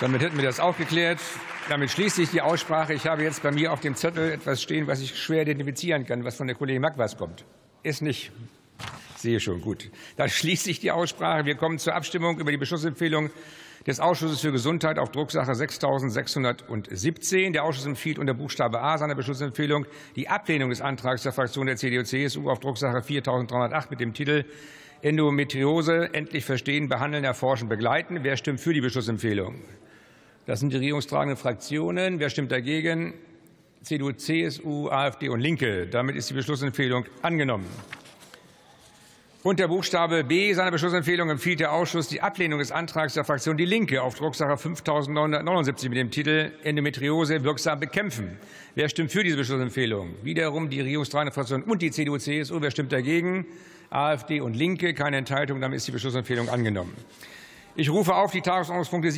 Damit hätten wir das auch geklärt. Damit schließe ich die Aussprache. Ich habe jetzt bei mir auf dem Zettel etwas stehen, was ich schwer identifizieren kann, was von der Kollegin Magwas kommt. Ist nicht. Ich sehe schon gut. Dann schließe ich die Aussprache. Wir kommen zur Abstimmung über die Beschlussempfehlung des Ausschusses für Gesundheit auf Drucksache 6617. Der Ausschuss empfiehlt unter Buchstabe A seiner Beschlussempfehlung die Ablehnung des Antrags der Fraktion der CDU-CSU auf Drucksache 4308 mit dem Titel Endometriose endlich verstehen, behandeln, erforschen, begleiten. Wer stimmt für die Beschlussempfehlung? Das sind die regierungstragenden Fraktionen. Wer stimmt dagegen? CDU, CSU, AfD und Linke. Damit ist die Beschlussempfehlung angenommen. Unter Buchstabe B seiner Beschlussempfehlung empfiehlt der Ausschuss die Ablehnung des Antrags der Fraktion Die Linke auf Drucksache 5979 mit dem Titel Endometriose wirksam bekämpfen. Wer stimmt für diese Beschlussempfehlung? Wiederum die regierungstragende Fraktion und die CDU, CSU. Wer stimmt dagegen? AfD und Linke. Keine Enthaltung. Damit ist die Beschlussempfehlung angenommen. Ich rufe auf die Tagesordnungspunkte